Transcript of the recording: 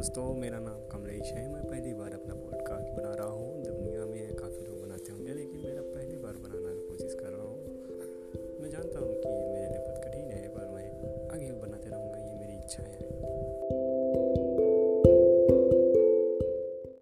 दोस्तों, मेरा नाम कमलेश है। मैं पहली बार अपना पॉडकास्ट बना रहा हूँ। दुनिया में काफ़ी लोग बनाते होंगे, लेकिन मेरा पहली बार बनाना की कोशिश कर रहा हूँ। मैं जानता हूँ कि मेरे लिए बहुत कठिन है, पर मैं आगे बनाते रहूँगा, ये मेरी इच्छा है।